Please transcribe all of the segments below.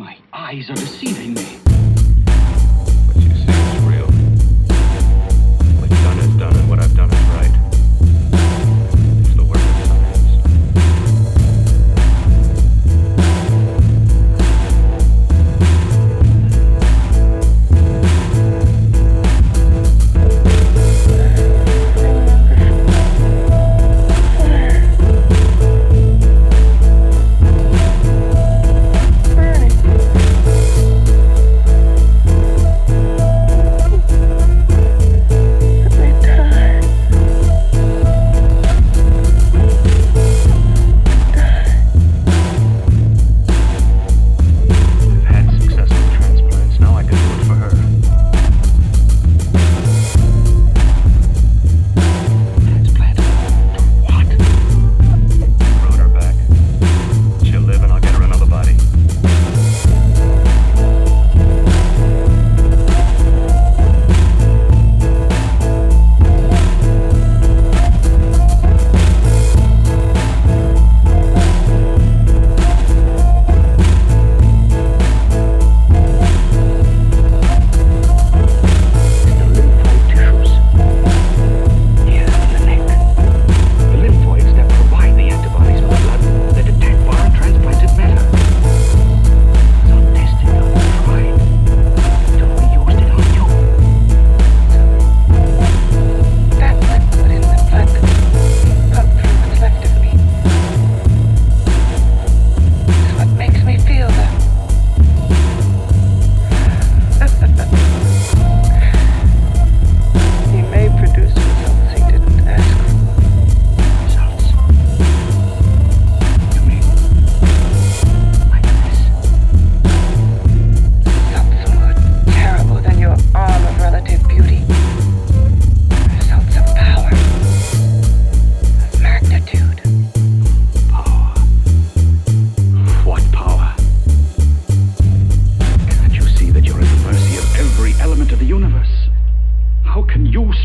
My eyes are deceiving me.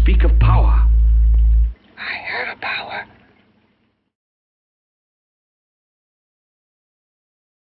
Speak of power?